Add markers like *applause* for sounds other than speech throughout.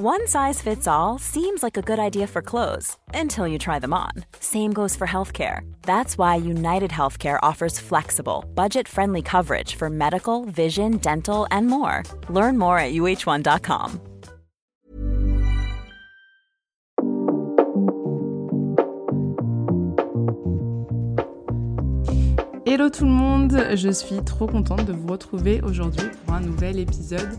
One size fits all seems like a good idea for clothes until you try them on. Same goes for healthcare. That's why United Healthcare offers flexible, budget friendly coverage for medical, vision, dental, and more. Learn more at uh1.com. Hello tout le monde, je suis trop contente de vous retrouver aujourd'hui pour un nouvel épisode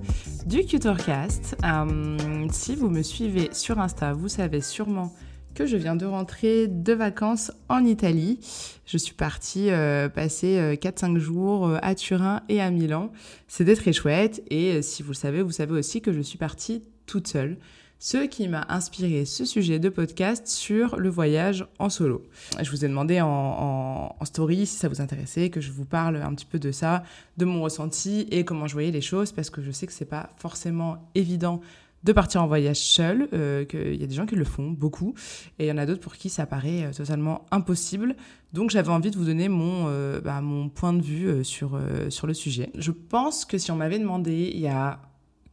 du Cutorcast. Euh, si vous me suivez sur Insta, vous savez sûrement que je viens de rentrer de vacances en Italie. Je suis partie euh, passer 4-5 euh, jours euh, à Turin et à Milan. C'était très chouette et si vous le savez, vous savez aussi que je suis partie toute seule ce qui m'a inspiré ce sujet de podcast sur le voyage en solo. Je vous ai demandé en, story si ça vous intéressait, que je vous parle un petit peu de ça, de mon ressenti et comment je voyais les choses, parce que je sais que c'est pas forcément évident de partir en voyage seul, euh, qu'il y a des gens qui le font, beaucoup, et il y en a d'autres pour qui ça paraît euh, totalement impossible. Donc j'avais envie de vous donner mon, euh, bah, point de vue sur, sur le sujet. Je pense que si on m'avait demandé il y a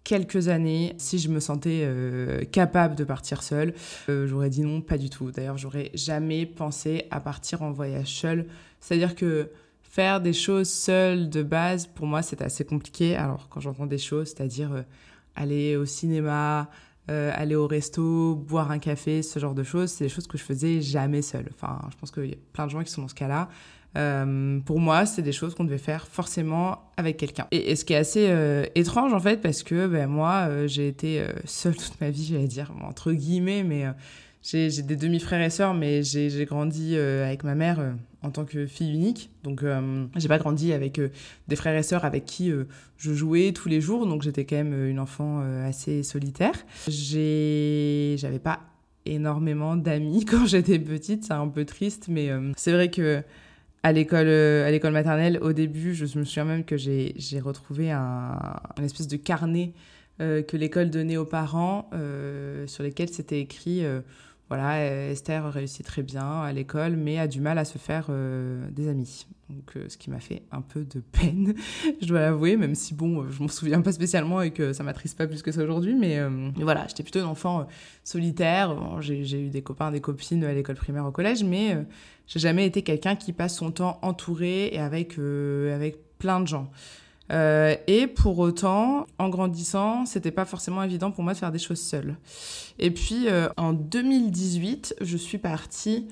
quelques années, si je me sentais euh, capable de partir seule, euh, j'aurais dit non, pas du tout. D'ailleurs, j'aurais jamais pensé à partir en voyage seule. C'est-à-dire que faire des choses seules de base, pour moi, c'est assez compliqué. Alors, quand j'entends des choses, c'est-à-dire euh, aller au cinéma, aller au resto, boire un café, ce genre de choses, c'est des choses que je faisais jamais seule. Enfin, je pense qu'il y a plein de gens qui sont dans ce cas-là. Euh, pour moi, c'est des choses qu'on devait faire forcément avec quelqu'un. Et, ce qui est assez euh, étrange en fait, parce que ben, moi, euh, j'ai été seule toute ma vie, *laughs* j'allais dire, entre guillemets, mais j'ai des demi-frères et sœurs, mais j'ai grandi avec ma mère en tant que fille unique. Donc, j'ai pas grandi avec des frères et sœurs avec qui je jouais tous les jours, donc j'étais quand même une enfant assez solitaire. J'avais pas énormément d'amis *laughs* quand j'étais petite, c'est un peu triste, mais c'est vrai que à l'école euh, à l'école maternelle au début je me souviens même que j'ai retrouvé un, espèce de carnet euh, que l'école donnait aux parents euh, sur lesquels c'était écrit voilà Esther réussit très bien à l'école mais a du mal à se faire des amis donc ce qui m'a fait un peu de *laughs* peine je dois l'avouer même si bon je m'en souviens pas spécialement et que ça m'attriste pas plus que ça aujourd'hui mais, voilà j'étais plutôt un enfant solitaire j'ai eu des copains des copines à l'école primaire au collège mais j'ai jamais été quelqu'un qui passe son temps entouré et avec, euh, avec plein de gens. Euh, et pour autant, en grandissant, c'était pas forcément évident pour moi de faire des choses seule. Et puis euh, en 2018, je suis partie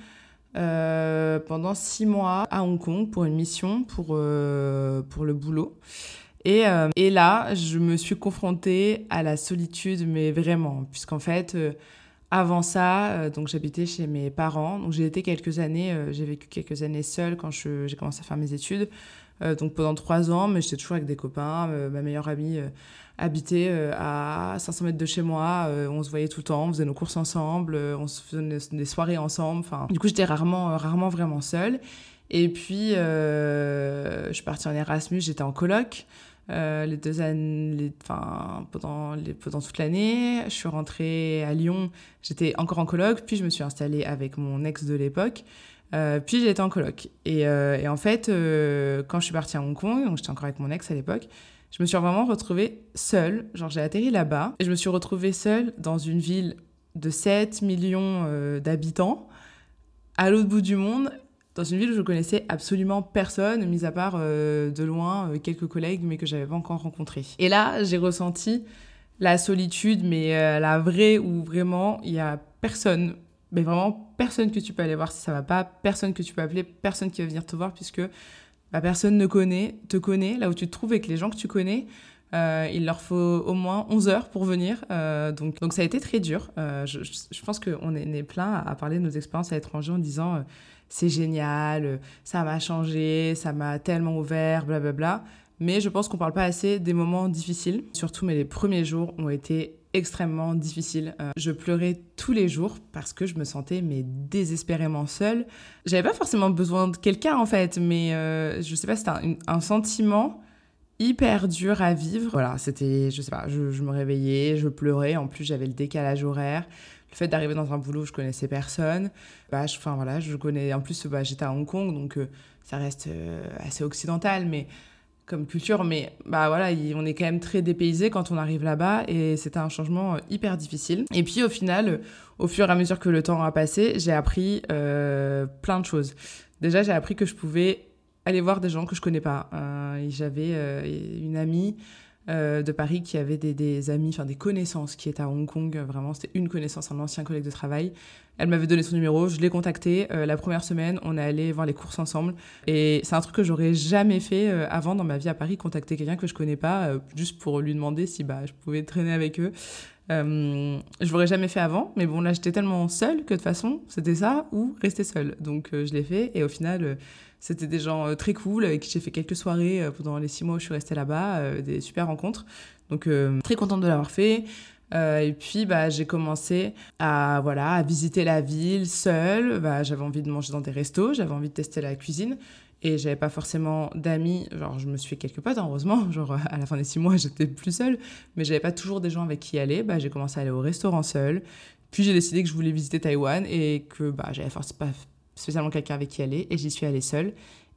pendant six mois à Hong Kong pour une mission pour, pour le boulot. Et, et, là, je me suis confrontée à la solitude, mais vraiment, puisqu'en fait, avant ça, euh, donc j'habitais chez mes parents. Donc j'ai été quelques années, euh, j'ai vécu quelques années seule quand j'ai commencé à faire mes études. Euh, donc pendant trois ans, mais j'étais toujours avec des copains. ma meilleure amie habitait à 500 mètres de chez moi. on se voyait tout le temps, on faisait nos courses ensemble, on faisait des soirées ensemble. Enfin, du coup, j'étais rarement, rarement vraiment seule. Et puis, je suis partie en Erasmus, j'étais en coloc. Euh, les deux années, enfin, pendant, les, pendant toute l'année. Je suis rentrée à Lyon, j'étais encore en coloc, puis je me suis installée avec mon ex de l'époque. Euh, puis été en coloc. Et, euh, et en fait, quand je suis partie à Hong Kong, donc j'étais encore avec mon ex à l'époque, je me suis vraiment retrouvée seule. Genre, j'ai atterri là-bas et je me suis retrouvée seule dans une ville de 7 millions d'habitants, à l'autre bout du monde, dans une ville où je connaissais absolument personne, mis à part euh, de loin euh, quelques collègues, mais que j'avais pas encore rencontrés. Et là, j'ai ressenti la solitude, mais euh, la vraie où vraiment il y a personne, mais vraiment personne que tu peux aller voir si ça va pas, personne que tu peux appeler, personne qui va venir te voir puisque bah, personne ne connaît, te connaît, là où tu te trouves avec les gens que tu connais. Il leur faut au moins 11 heures pour venir. Donc, ça a été très dur. je, pense qu'on est, plein à, parler de nos expériences à l'étranger en disant c'est génial, ça m'a changé, ça m'a tellement ouvert, blablabla. Bla, bla. Mais je pense qu'on parle pas assez des moments difficiles. Surtout, mais les premiers jours ont été extrêmement difficiles. Euh, je pleurais tous les jours parce que je me sentais mais désespérément seule. J'avais pas forcément besoin de quelqu'un en fait, mais euh, je sais pas, c'était un, sentiment hyper dur à vivre. Voilà, c'était, je sais pas, je, me réveillais, je pleurais. En plus, j'avais le décalage horaire. Le fait d'arriver dans un boulot je connaissais personne, bah, enfin voilà, je connais. En plus, bah, j'étais à Hong Kong, donc euh, ça reste assez occidental, mais comme culture, mais bah voilà, on est quand même très dépaysé quand on arrive là-bas et c'était un changement euh, hyper difficile. Et puis au final, euh, au fur et à mesure que le temps a passé, j'ai appris euh, plein de choses. Déjà, j'ai appris que je pouvais aller voir des gens que je connais pas. J'avais une amie de Paris qui avait des, amis, enfin des connaissances qui étaient à Hong Kong. Vraiment, c'était une connaissance, un ancien collègue de travail elle m'avait donné son numéro, je l'ai contacté. Euh, la première semaine, on est allé voir les courses ensemble. Et c'est un truc que j'aurais jamais fait euh, avant dans ma vie à Paris, contacter quelqu'un que je connais pas, euh, juste pour lui demander si bah, je pouvais traîner avec eux. je l'aurais jamais fait avant, mais bon, là, j'étais tellement seule que de toute façon, c'était ça ou rester seule. Donc, je l'ai fait. Et au final, c'était des gens très cool avec qui j'ai fait quelques soirées pendant les six mois où je suis restée là-bas, des super rencontres. Donc, très contente de l'avoir fait. Euh, et puis, bah, j'ai commencé à, voilà, à visiter la ville seule. Bah, j'avais envie de manger dans des restos, j'avais envie de tester la cuisine. Et j'avais pas forcément d'amis. Genre, je me suis fait quelques potes, hein, heureusement. *laughs* Genre, à la fin des six mois, j'étais plus seule. Mais j'avais pas toujours des gens avec qui aller. Bah, j'ai commencé à aller au restaurant seule. Puis j'ai décidé que je voulais visiter Taïwan et que bah, j'avais pas spécialement quelqu'un avec qui aller. Et j'y suis allée seule.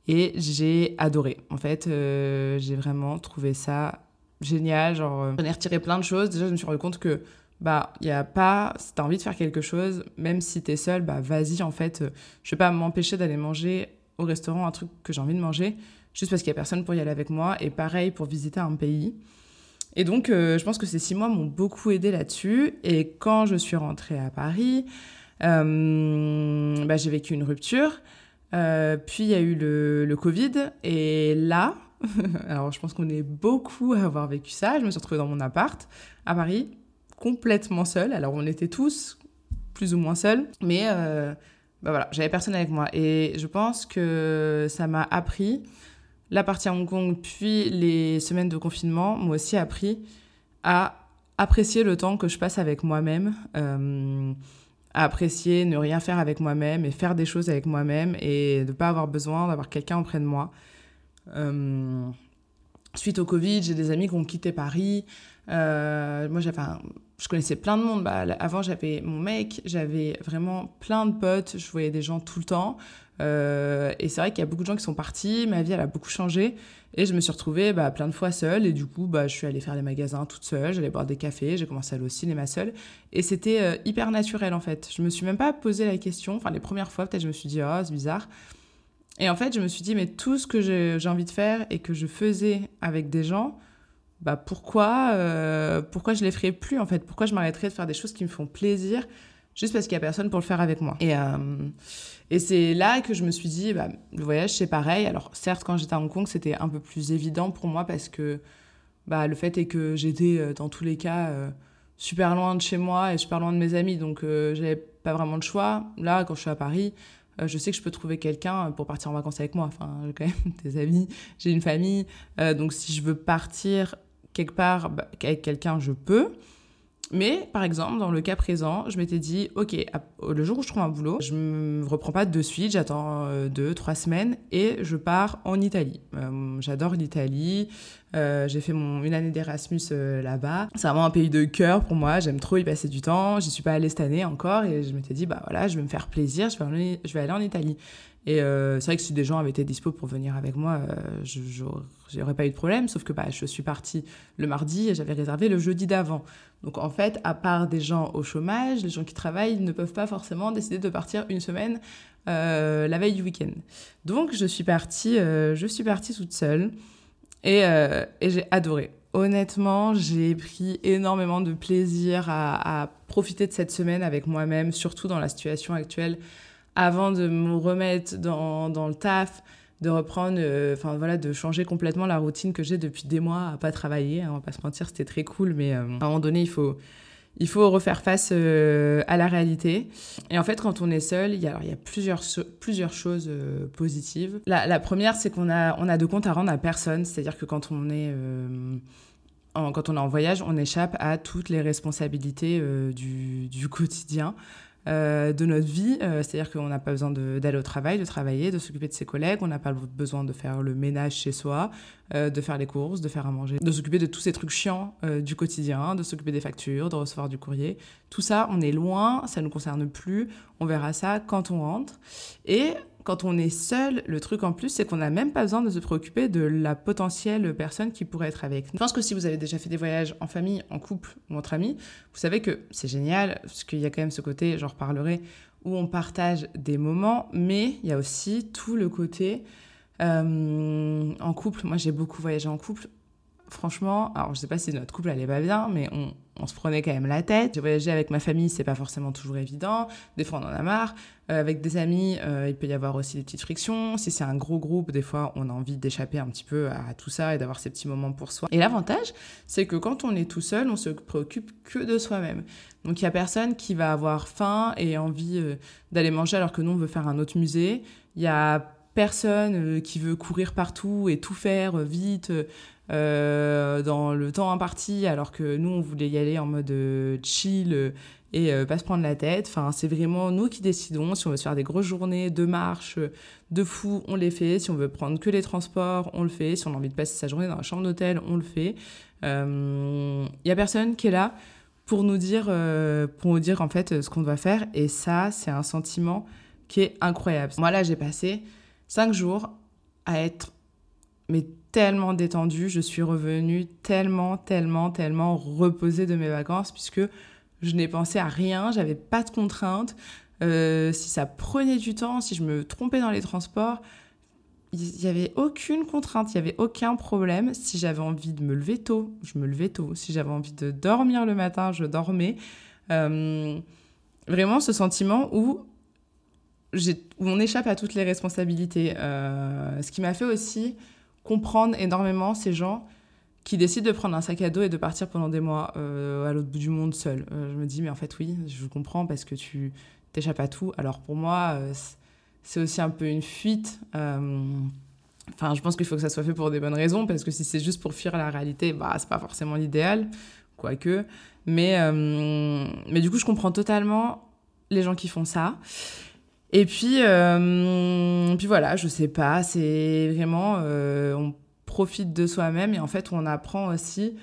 Et j'ai adoré. En fait, euh, j'ai vraiment trouvé ça génial. Genre, euh, j'en ai retiré plein de choses. Déjà, je me suis rendu compte que, bah, il y a pas, si t'as envie de faire quelque chose, même si t'es seul, bah, vas-y, en fait. Euh, je vais pas m'empêcher d'aller manger au restaurant un truc que j'ai envie de manger, juste parce qu'il y a personne pour y aller avec moi. Et pareil pour visiter un pays. Et donc, euh, je pense que ces six mois m'ont beaucoup aidé là-dessus. Et quand je suis rentrée à Paris, bah, j'ai vécu une rupture. puis il y a eu le, Covid. Et là, *laughs* Alors, je pense qu'on est beaucoup à avoir vécu ça. Je me suis retrouvée dans mon appart à Paris, complètement seule. Alors, on était tous plus ou moins seuls, mais euh, bah voilà, j'avais personne avec moi. Et je pense que ça m'a appris, la partie à Hong Kong, puis les semaines de confinement, m'ont aussi appris à apprécier le temps que je passe avec moi-même. Euh, à apprécier ne rien faire avec moi-même et faire des choses avec moi-même et de ne pas avoir besoin d'avoir quelqu'un auprès de moi. Euh, suite au Covid, j'ai des amis qui ont quitté Paris. Euh, moi, je connaissais plein de monde. Bah, avant, j'avais mon mec, j'avais vraiment plein de potes, je voyais des gens tout le temps. Euh, et c'est vrai qu'il y a beaucoup de gens qui sont partis, ma vie, elle a beaucoup changé. Et je me suis retrouvée bah, plein de fois seule. Et du coup, bah, je suis allée faire les magasins toute seule, j'allais boire des cafés, j'ai commencé à aller au cinéma seule. Et c'était hyper naturel, en fait. Je me suis même pas posé la question. Enfin, les premières fois, peut-être, je me suis dit, oh, c'est bizarre. Et en fait, je me suis dit, mais tout ce que j'ai envie de faire et que je faisais avec des gens, bah pourquoi, euh, pourquoi je les ferais plus en fait? Pourquoi je m'arrêterais de faire des choses qui me font plaisir juste parce qu'il y a personne pour le faire avec moi Et, euh, et c'est là que je me suis dit, bah, le voyage c'est pareil. Alors certes, quand j'étais à Hong Kong, c'était un peu plus évident pour moi parce que bah, le fait est que j'étais euh, dans tous les cas super loin de chez moi et super loin de mes amis, donc j'avais pas vraiment de choix. Là, quand je suis à Paris, euh, je sais que je peux trouver quelqu'un pour partir en vacances avec moi. Enfin, j'ai quand même *laughs* des amis, j'ai une famille. Euh, donc, si je veux partir quelque part bah, avec quelqu'un, je peux. Mais par exemple, dans le cas présent, je m'étais dit, ok, le jour où je trouve un boulot, je ne me reprends pas de suite, j'attends euh, deux, trois semaines et je pars en Italie. Euh, j'adore l'Italie, euh, j'ai fait mon, une année d'Erasmus là-bas. C'est vraiment un pays de cœur pour moi, j'aime trop y passer du temps. J'y suis pas allée cette année encore et je m'étais dit, bah voilà, je vais me faire plaisir, je vais aller, je vais aller en Italie. Et c'est vrai que si des gens avaient été dispo pour venir avec moi, je n'aurais pas eu de problème, sauf que bah, je suis partie le mardi et j'avais réservé le jeudi d'avant. Donc en fait, à part des gens au chômage, les gens qui travaillent ne peuvent pas forcément décider de partir une semaine euh, la veille du week-end. Donc je suis partie, euh, je suis partie toute seule et, euh, et j'ai adoré. honnêtement, j'ai pris énormément de plaisir à, profiter de cette semaine avec moi-même, surtout dans la situation actuelle, avant de me remettre dans, dans le taf, de reprendre, euh, enfin voilà, de changer complètement la routine que j'ai depuis des mois à pas travailler. Hein, on va pas se mentir, c'était très cool, mais euh, à un moment donné, il faut, il faut refaire face euh, à la réalité. Et en fait, quand on est seul, il y a, plusieurs, choses positives. La, première, c'est qu'on a, de compte à rendre à personne. C'est-à-dire que quand on est quand on est en voyage, on échappe à toutes les responsabilités du, quotidien. Euh, de notre vie. Euh, c'est-à-dire qu'on n'a pas besoin d'aller au travail, de travailler, de s'occuper de ses collègues. On n'a pas besoin de faire le ménage chez soi, euh, de faire les courses, de faire à manger, de s'occuper de tous ces trucs chiants du quotidien, de s'occuper des factures, de recevoir du courrier. Tout ça, on est loin, ça ne nous concerne plus. On verra ça quand on rentre. Et quand on est seul, le truc en plus, c'est qu'on n'a même pas besoin de se préoccuper de la potentielle personne qui pourrait être avec. Je pense que si vous avez déjà fait des voyages en famille, en couple ou entre amis, vous savez que c'est génial, parce qu'il y a quand même ce côté, j'en reparlerai, où on partage des moments, mais il y a aussi tout le côté euh, en couple. Moi, j'ai beaucoup voyagé en couple franchement, alors je sais pas si notre couple allait pas bien, mais on, on se prenait quand même la tête. J'ai voyagé avec ma famille, c'est pas forcément toujours évident. Des fois, on en a marre. Euh, avec des amis, euh, il peut y avoir aussi des petites frictions. Si c'est un gros groupe, des fois, on a envie d'échapper un petit peu à, tout ça et d'avoir ces petits moments pour soi. Et l'avantage, c'est que quand on est tout seul, on se préoccupe que de soi-même. Donc, il y a personne qui va avoir faim et envie euh, d'aller manger alors que nous, on veut faire un autre musée. Il y a personne qui veut courir partout et tout faire vite euh, dans le temps imparti, alors que nous, on voulait y aller en mode euh, chill euh, et pas se prendre la tête. Enfin, c'est vraiment nous qui décidons. Si on veut se faire des grosses journées de marche, de fou, on les fait. Si on veut prendre que les transports, on le fait. Si on a envie de passer sa journée dans la chambre d'hôtel, on le fait. Il y a personne qui est là pour nous dire, pour nous dire en fait ce qu'on doit faire. Et ça, c'est un sentiment qui est incroyable. Moi, là, j'ai passé cinq jours à être mais tellement détendue, je suis revenue tellement, tellement, tellement reposée de mes vacances puisque je n'ai pensé à rien, j'avais pas de contraintes. Euh, si ça prenait du temps, si je me trompais dans les transports, il n'y avait aucune contrainte, il n'y avait aucun problème. Si j'avais envie de me lever tôt, je me levais tôt. Si j'avais envie de dormir le matin, je dormais. Euh, vraiment ce sentiment où, on échappe à toutes les responsabilités. Euh, ce qui m'a fait aussi comprendre énormément ces gens qui décident de prendre un sac à dos et de partir pendant des mois euh, à l'autre bout du monde seul. Euh, je me dis, mais en fait, oui, je comprends parce que tu t'échappes à tout. Alors pour moi, c'est aussi un peu une fuite. Enfin, je pense qu'il faut que ça soit fait pour des bonnes raisons parce que si c'est juste pour fuir la réalité, bah, c'est pas forcément l'idéal, quoique. Mais, mais du coup, je comprends totalement les gens qui font ça. Et puis, euh, puis voilà, je sais pas, c'est vraiment, euh, on profite de soi-même et en fait, on apprend aussi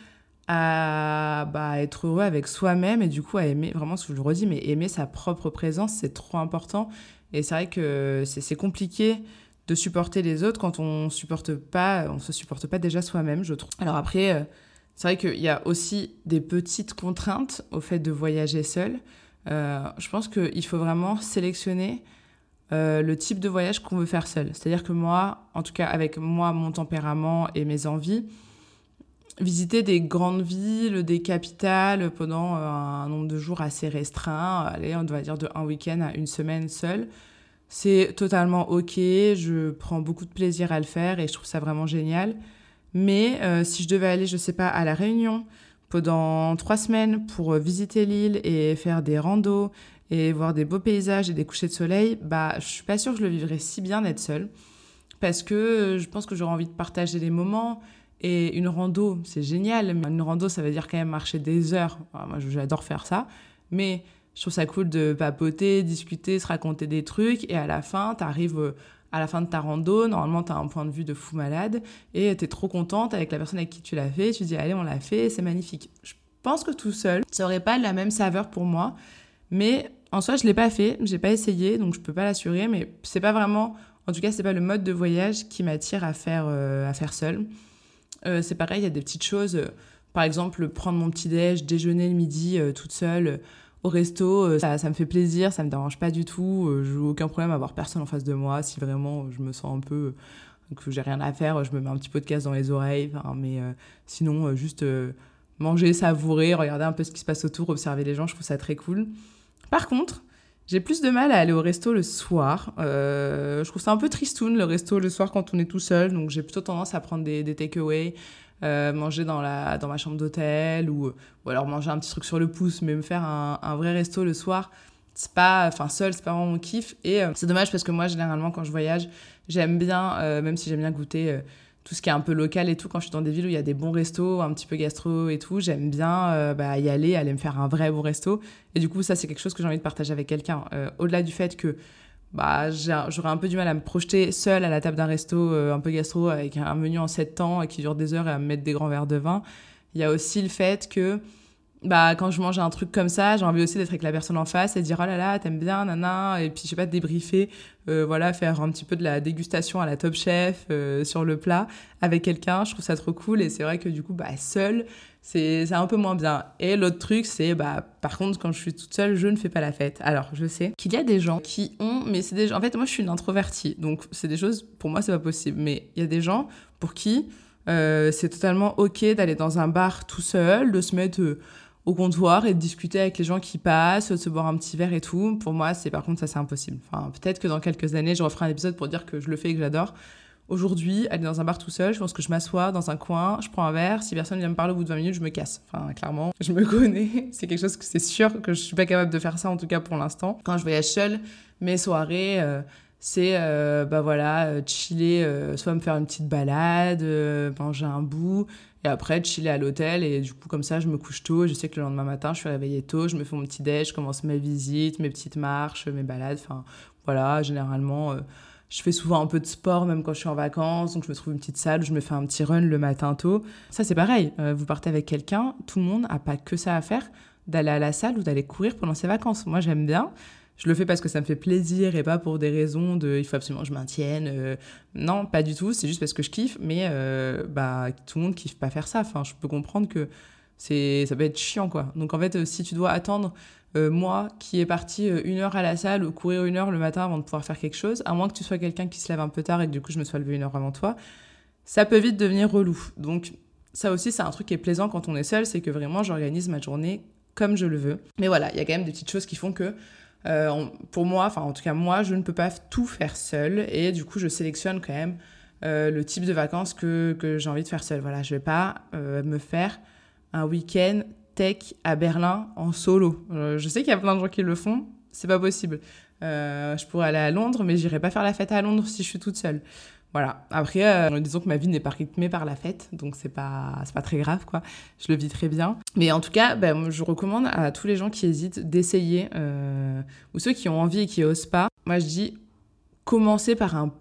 à bah, être heureux avec soi-même et du coup à aimer, vraiment ce que je redis, mais aimer sa propre présence, c'est trop important. Et c'est vrai que c'est compliqué de supporter les autres quand on supporte pas, on se supporte pas déjà soi-même, je trouve. Alors après, euh, c'est vrai qu'il y a aussi des petites contraintes au fait de voyager seul. Euh, je pense qu'il faut vraiment sélectionner euh, le type de voyage qu'on veut faire seul. C'est-à-dire que moi, en tout cas avec moi, mon tempérament et mes envies, visiter des grandes villes, des capitales pendant euh, un nombre de jours assez restreint, allez, on va dire de un week-end à une semaine seul, c'est totalement ok. Je prends beaucoup de plaisir à le faire et je trouve ça vraiment génial. Mais si je devais aller, je sais pas, à La Réunion, pendant trois semaines pour visiter l'île et faire des randos et voir des beaux paysages et des couchers de soleil, bah, je suis pas sûre que je le vivrais si bien d'être seule. Parce que je pense que j'aurais envie de partager des moments. Et une rando, c'est génial. Mais une rando, ça veut dire quand même marcher des heures. moi, j'adore faire ça. Mais je trouve ça cool de papoter, discuter, se raconter des trucs. Et à la fin, tu arrives à la fin de ta rando, normalement, tu as un point de vue de fou malade et tu es trop contente avec la personne avec qui tu l'as fait. Tu dis, allez, on l'a fait, c'est magnifique. Je pense que tout seul, ça aurait pas la même saveur pour moi. Mais en soi, je l'ai pas fait, j'ai pas essayé, donc je peux pas l'assurer. Mais c'est pas vraiment, en tout cas, c'est pas le mode de voyage qui m'attire à faire, euh, à faire seul. Euh, c'est pareil, il y a des petites choses. Euh, par exemple, prendre mon petit déj, déjeuner le midi toute seule au resto, euh, ça, me fait plaisir, ça me dérange pas du tout. Euh, je n'ai aucun problème à avoir personne en face de moi si vraiment je me sens un peu Donc j'ai rien à faire, je me mets un petit podcast dans les oreilles, mais sinon juste manger, savourer, regarder un peu ce qui se passe autour, observer les gens, je trouve ça très cool. Par contre, j'ai plus de mal à aller au resto le soir. Euh, je trouve ça un peu tristoun le resto le soir quand on est tout seul, donc j'ai plutôt tendance à prendre des takeaways, euh, manger dans, la, dans ma chambre d'hôtel ou, ou alors manger un petit truc sur le pouce, mais me faire un, un vrai resto le soir, c'est pas, enfin seul, c'est pas vraiment mon kiff. Et euh, c'est dommage parce que moi, généralement, quand je voyage, j'aime bien, euh, même si j'aime bien goûter tout ce qui est un peu local et tout, quand je suis dans des villes où il y a des bons restos, un petit peu gastro et tout, j'aime bien bah, y aller, aller me faire un vrai bon resto. Et du coup, ça, c'est quelque chose que j'ai envie de partager avec quelqu'un. Au-delà du fait que bah, j'aurais un peu du mal à me projeter seule à la table d'un resto euh, un peu gastro avec un menu en sept temps et qui dure des heures et à me mettre des grands verres de vin, il y a aussi le fait que bah quand je mange un truc comme ça, j'ai envie aussi d'être avec la personne en face et de dire oh là là, t'aimes bien, nana, et puis je sais pas, débriefer, euh, voilà, faire un petit peu de la dégustation à la top chef euh, sur le plat avec quelqu'un, je trouve ça trop cool et c'est vrai que du coup, bah seule, c'est un peu moins bien. Et l'autre truc, c'est bah par contre, quand je suis toute seule, je ne fais pas la fête. Alors je sais qu'il y a des gens qui ont, mais c'est des gens, en fait, moi je suis une introvertie, donc c'est des choses, pour moi c'est pas possible, mais il y a des gens pour qui euh, c'est totalement ok d'aller dans un bar tout seul, de se mettre au comptoir et de discuter avec les gens qui passent, de se boire un petit verre et tout. Pour moi, c'est par contre ça c'est impossible. Enfin, peut-être que dans quelques années, je referai un épisode pour dire que je le fais et que j'adore. Aujourd'hui, aller dans un bar tout seul, je pense que je m'assois dans un coin, je prends un verre, si personne vient me parler au bout de 20 minutes, je me casse. Enfin, clairement, je me connais, *laughs* c'est quelque chose que c'est sûr que je suis pas capable de faire ça en tout cas pour l'instant. Quand je voyage seule, mes soirées, euh, c'est euh, bah voilà, euh, chiller, soit me faire une petite balade, manger un bout, et après, chiller à l'hôtel. Et du coup, comme ça, je me couche tôt. Je sais que le lendemain matin, je suis réveillée tôt. Je me fais mon petit déj, je commence mes visites, mes petites marches, mes balades. Enfin, voilà, généralement, euh, je fais souvent un peu de sport, même quand je suis en vacances. Donc, je me trouve une petite salle où je me fais un petit run le matin tôt. Ça, c'est pareil. Euh, vous partez avec quelqu'un, tout le monde n'a pas que ça à faire d'aller à la salle ou d'aller courir pendant ses vacances. Moi, j'aime bien je le fais parce que ça me fait plaisir et pas pour des raisons de il faut absolument que je maintienne. Euh, non, pas du tout, c'est juste parce que je kiffe, mais euh, bah, tout le monde kiffe pas faire ça. Enfin, je peux comprendre que c'est ça peut être chiant, quoi. Donc en fait, euh, si tu dois attendre, moi qui est parti une heure à la salle ou courir une heure le matin avant de pouvoir faire quelque chose, à moins que tu sois quelqu'un qui se lève un peu tard et que du coup je me sois levé une heure avant toi, ça peut vite devenir relou. Donc ça aussi, c'est un truc qui est plaisant quand on est seul, c'est que vraiment j'organise ma journée comme je le veux. Mais voilà, il y a quand même des petites choses qui font que euh, pour moi, enfin en tout cas moi, je ne peux pas tout faire seul et du coup je sélectionne quand même euh, le type de vacances que, que j'ai envie de faire seul. Voilà, je vais pas euh, me faire un week-end tech à Berlin en solo. je sais qu'il y a plein de gens qui le font, c'est pas possible. je pourrais aller à Londres, mais j'irai pas faire la fête à Londres si je suis toute seule. Voilà. Après, euh, disons que ma vie n'est pas rythmée par la fête, donc c'est pas pas très grave quoi. Je le vis très bien. Mais en tout cas, ben, je recommande à tous les gens qui hésitent d'essayer euh, ou ceux qui ont envie et qui osent pas. Moi, je dis commencez par un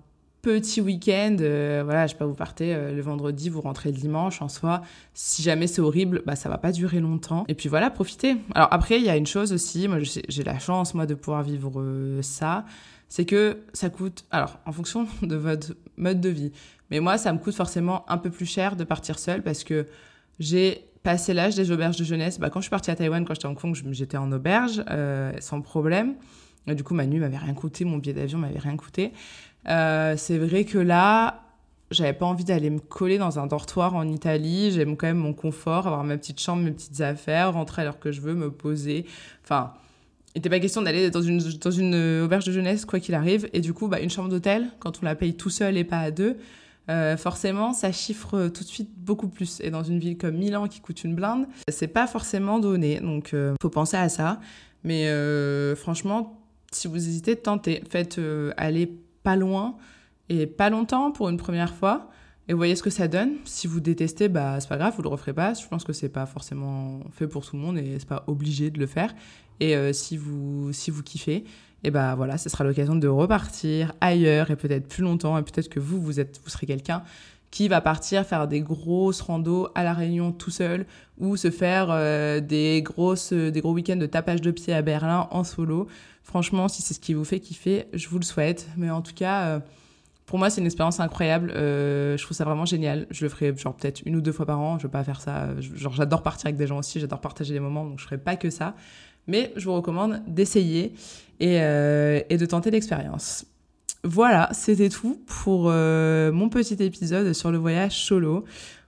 petit week-end. Euh, voilà, je sais pas, vous partez le vendredi, vous rentrez le dimanche. En soi, si jamais c'est horrible, bah ça va pas durer longtemps. Et puis voilà, profitez. Alors après, il y a une chose aussi. Moi, j'ai la chance moi de pouvoir vivre ça c'est que ça coûte, alors en fonction *laughs* de votre mode de vie, mais moi ça me coûte forcément un peu plus cher de partir seule parce que j'ai passé l'âge des auberges de jeunesse. Bah, quand je suis partie à Taïwan, quand j'étais en Hong Kong, j'étais en auberge euh, sans problème. Et du coup, ma nuit m'avait rien coûté, mon billet d'avion m'avait rien coûté. Euh, c'est vrai que là, j'avais pas envie d'aller me coller dans un dortoir en Italie. J'aime quand même mon confort, avoir ma petite chambre, mes petites affaires, rentrer à l'heure que je veux, me poser. Enfin, il n'était pas question d'aller dans une, euh, auberge de jeunesse, quoi qu'il arrive. Et du coup, bah, une chambre d'hôtel, quand on la paye tout seul et pas à deux, euh, forcément, ça chiffre tout de suite beaucoup plus. Et dans une ville comme Milan qui coûte une blinde, c'est pas forcément donné. Donc, euh, faut penser à ça. Mais franchement, si vous hésitez, tentez. Faites aller pas loin et pas longtemps pour une première fois. Et voyez ce que ça donne. Si vous détestez, bah c'est pas grave, vous le referez pas. Je pense que c'est pas forcément fait pour tout le monde et c'est pas obligé de le faire. Et euh, si vous si vous kiffez, et bah voilà, ce sera l'occasion de repartir ailleurs et peut-être plus longtemps. Et peut-être que vous vous êtes vous serez quelqu'un qui va partir faire des grosses randos à la Réunion tout seul ou se faire euh, des grosses des gros week-ends de tapage de pied à Berlin en solo. Franchement, si c'est ce qui vous fait kiffer, je vous le souhaite. Mais en tout cas. Euh, pour moi, c'est une expérience incroyable. Euh, je trouve ça vraiment génial. Je le ferai genre peut-être une ou deux fois par an. Je veux pas faire ça. Genre, j'adore partir avec des gens aussi. J'adore partager des moments. Donc, je ferai pas que ça. Mais je vous recommande d'essayer euh, et de tenter l'expérience. Voilà, c'était tout pour mon petit épisode sur le voyage solo.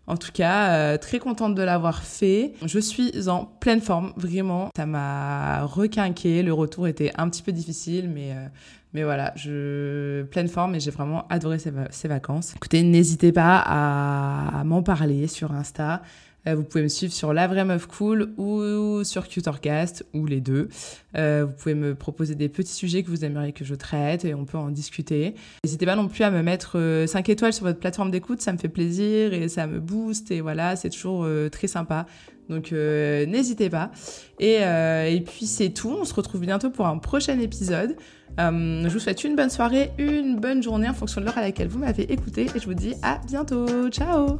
En tout cas, euh, très contente de l'avoir fait. Je suis en pleine forme, vraiment. Ça m'a requinqué. Le retour était un petit peu difficile, mais, euh, mais voilà, je pleine forme et j'ai vraiment adoré ces, vacances. Écoutez, n'hésitez pas à m'en parler sur Insta. Euh, vous pouvez me suivre sur La Vraie Meuf Cool ou sur Cutercast ou les deux. Euh, vous pouvez me proposer des petits sujets que vous aimeriez que je traite et on peut en discuter. N'hésitez pas non plus à me mettre 5 euh, étoiles sur votre plateforme d'écoute, ça me fait plaisir et ça me booste et voilà, c'est toujours très sympa. Donc n'hésitez pas. Et, et puis c'est tout, on se retrouve bientôt pour un prochain épisode. je vous souhaite une bonne soirée, une bonne journée en fonction de l'heure à laquelle vous m'avez écouté et je vous dis à bientôt. Ciao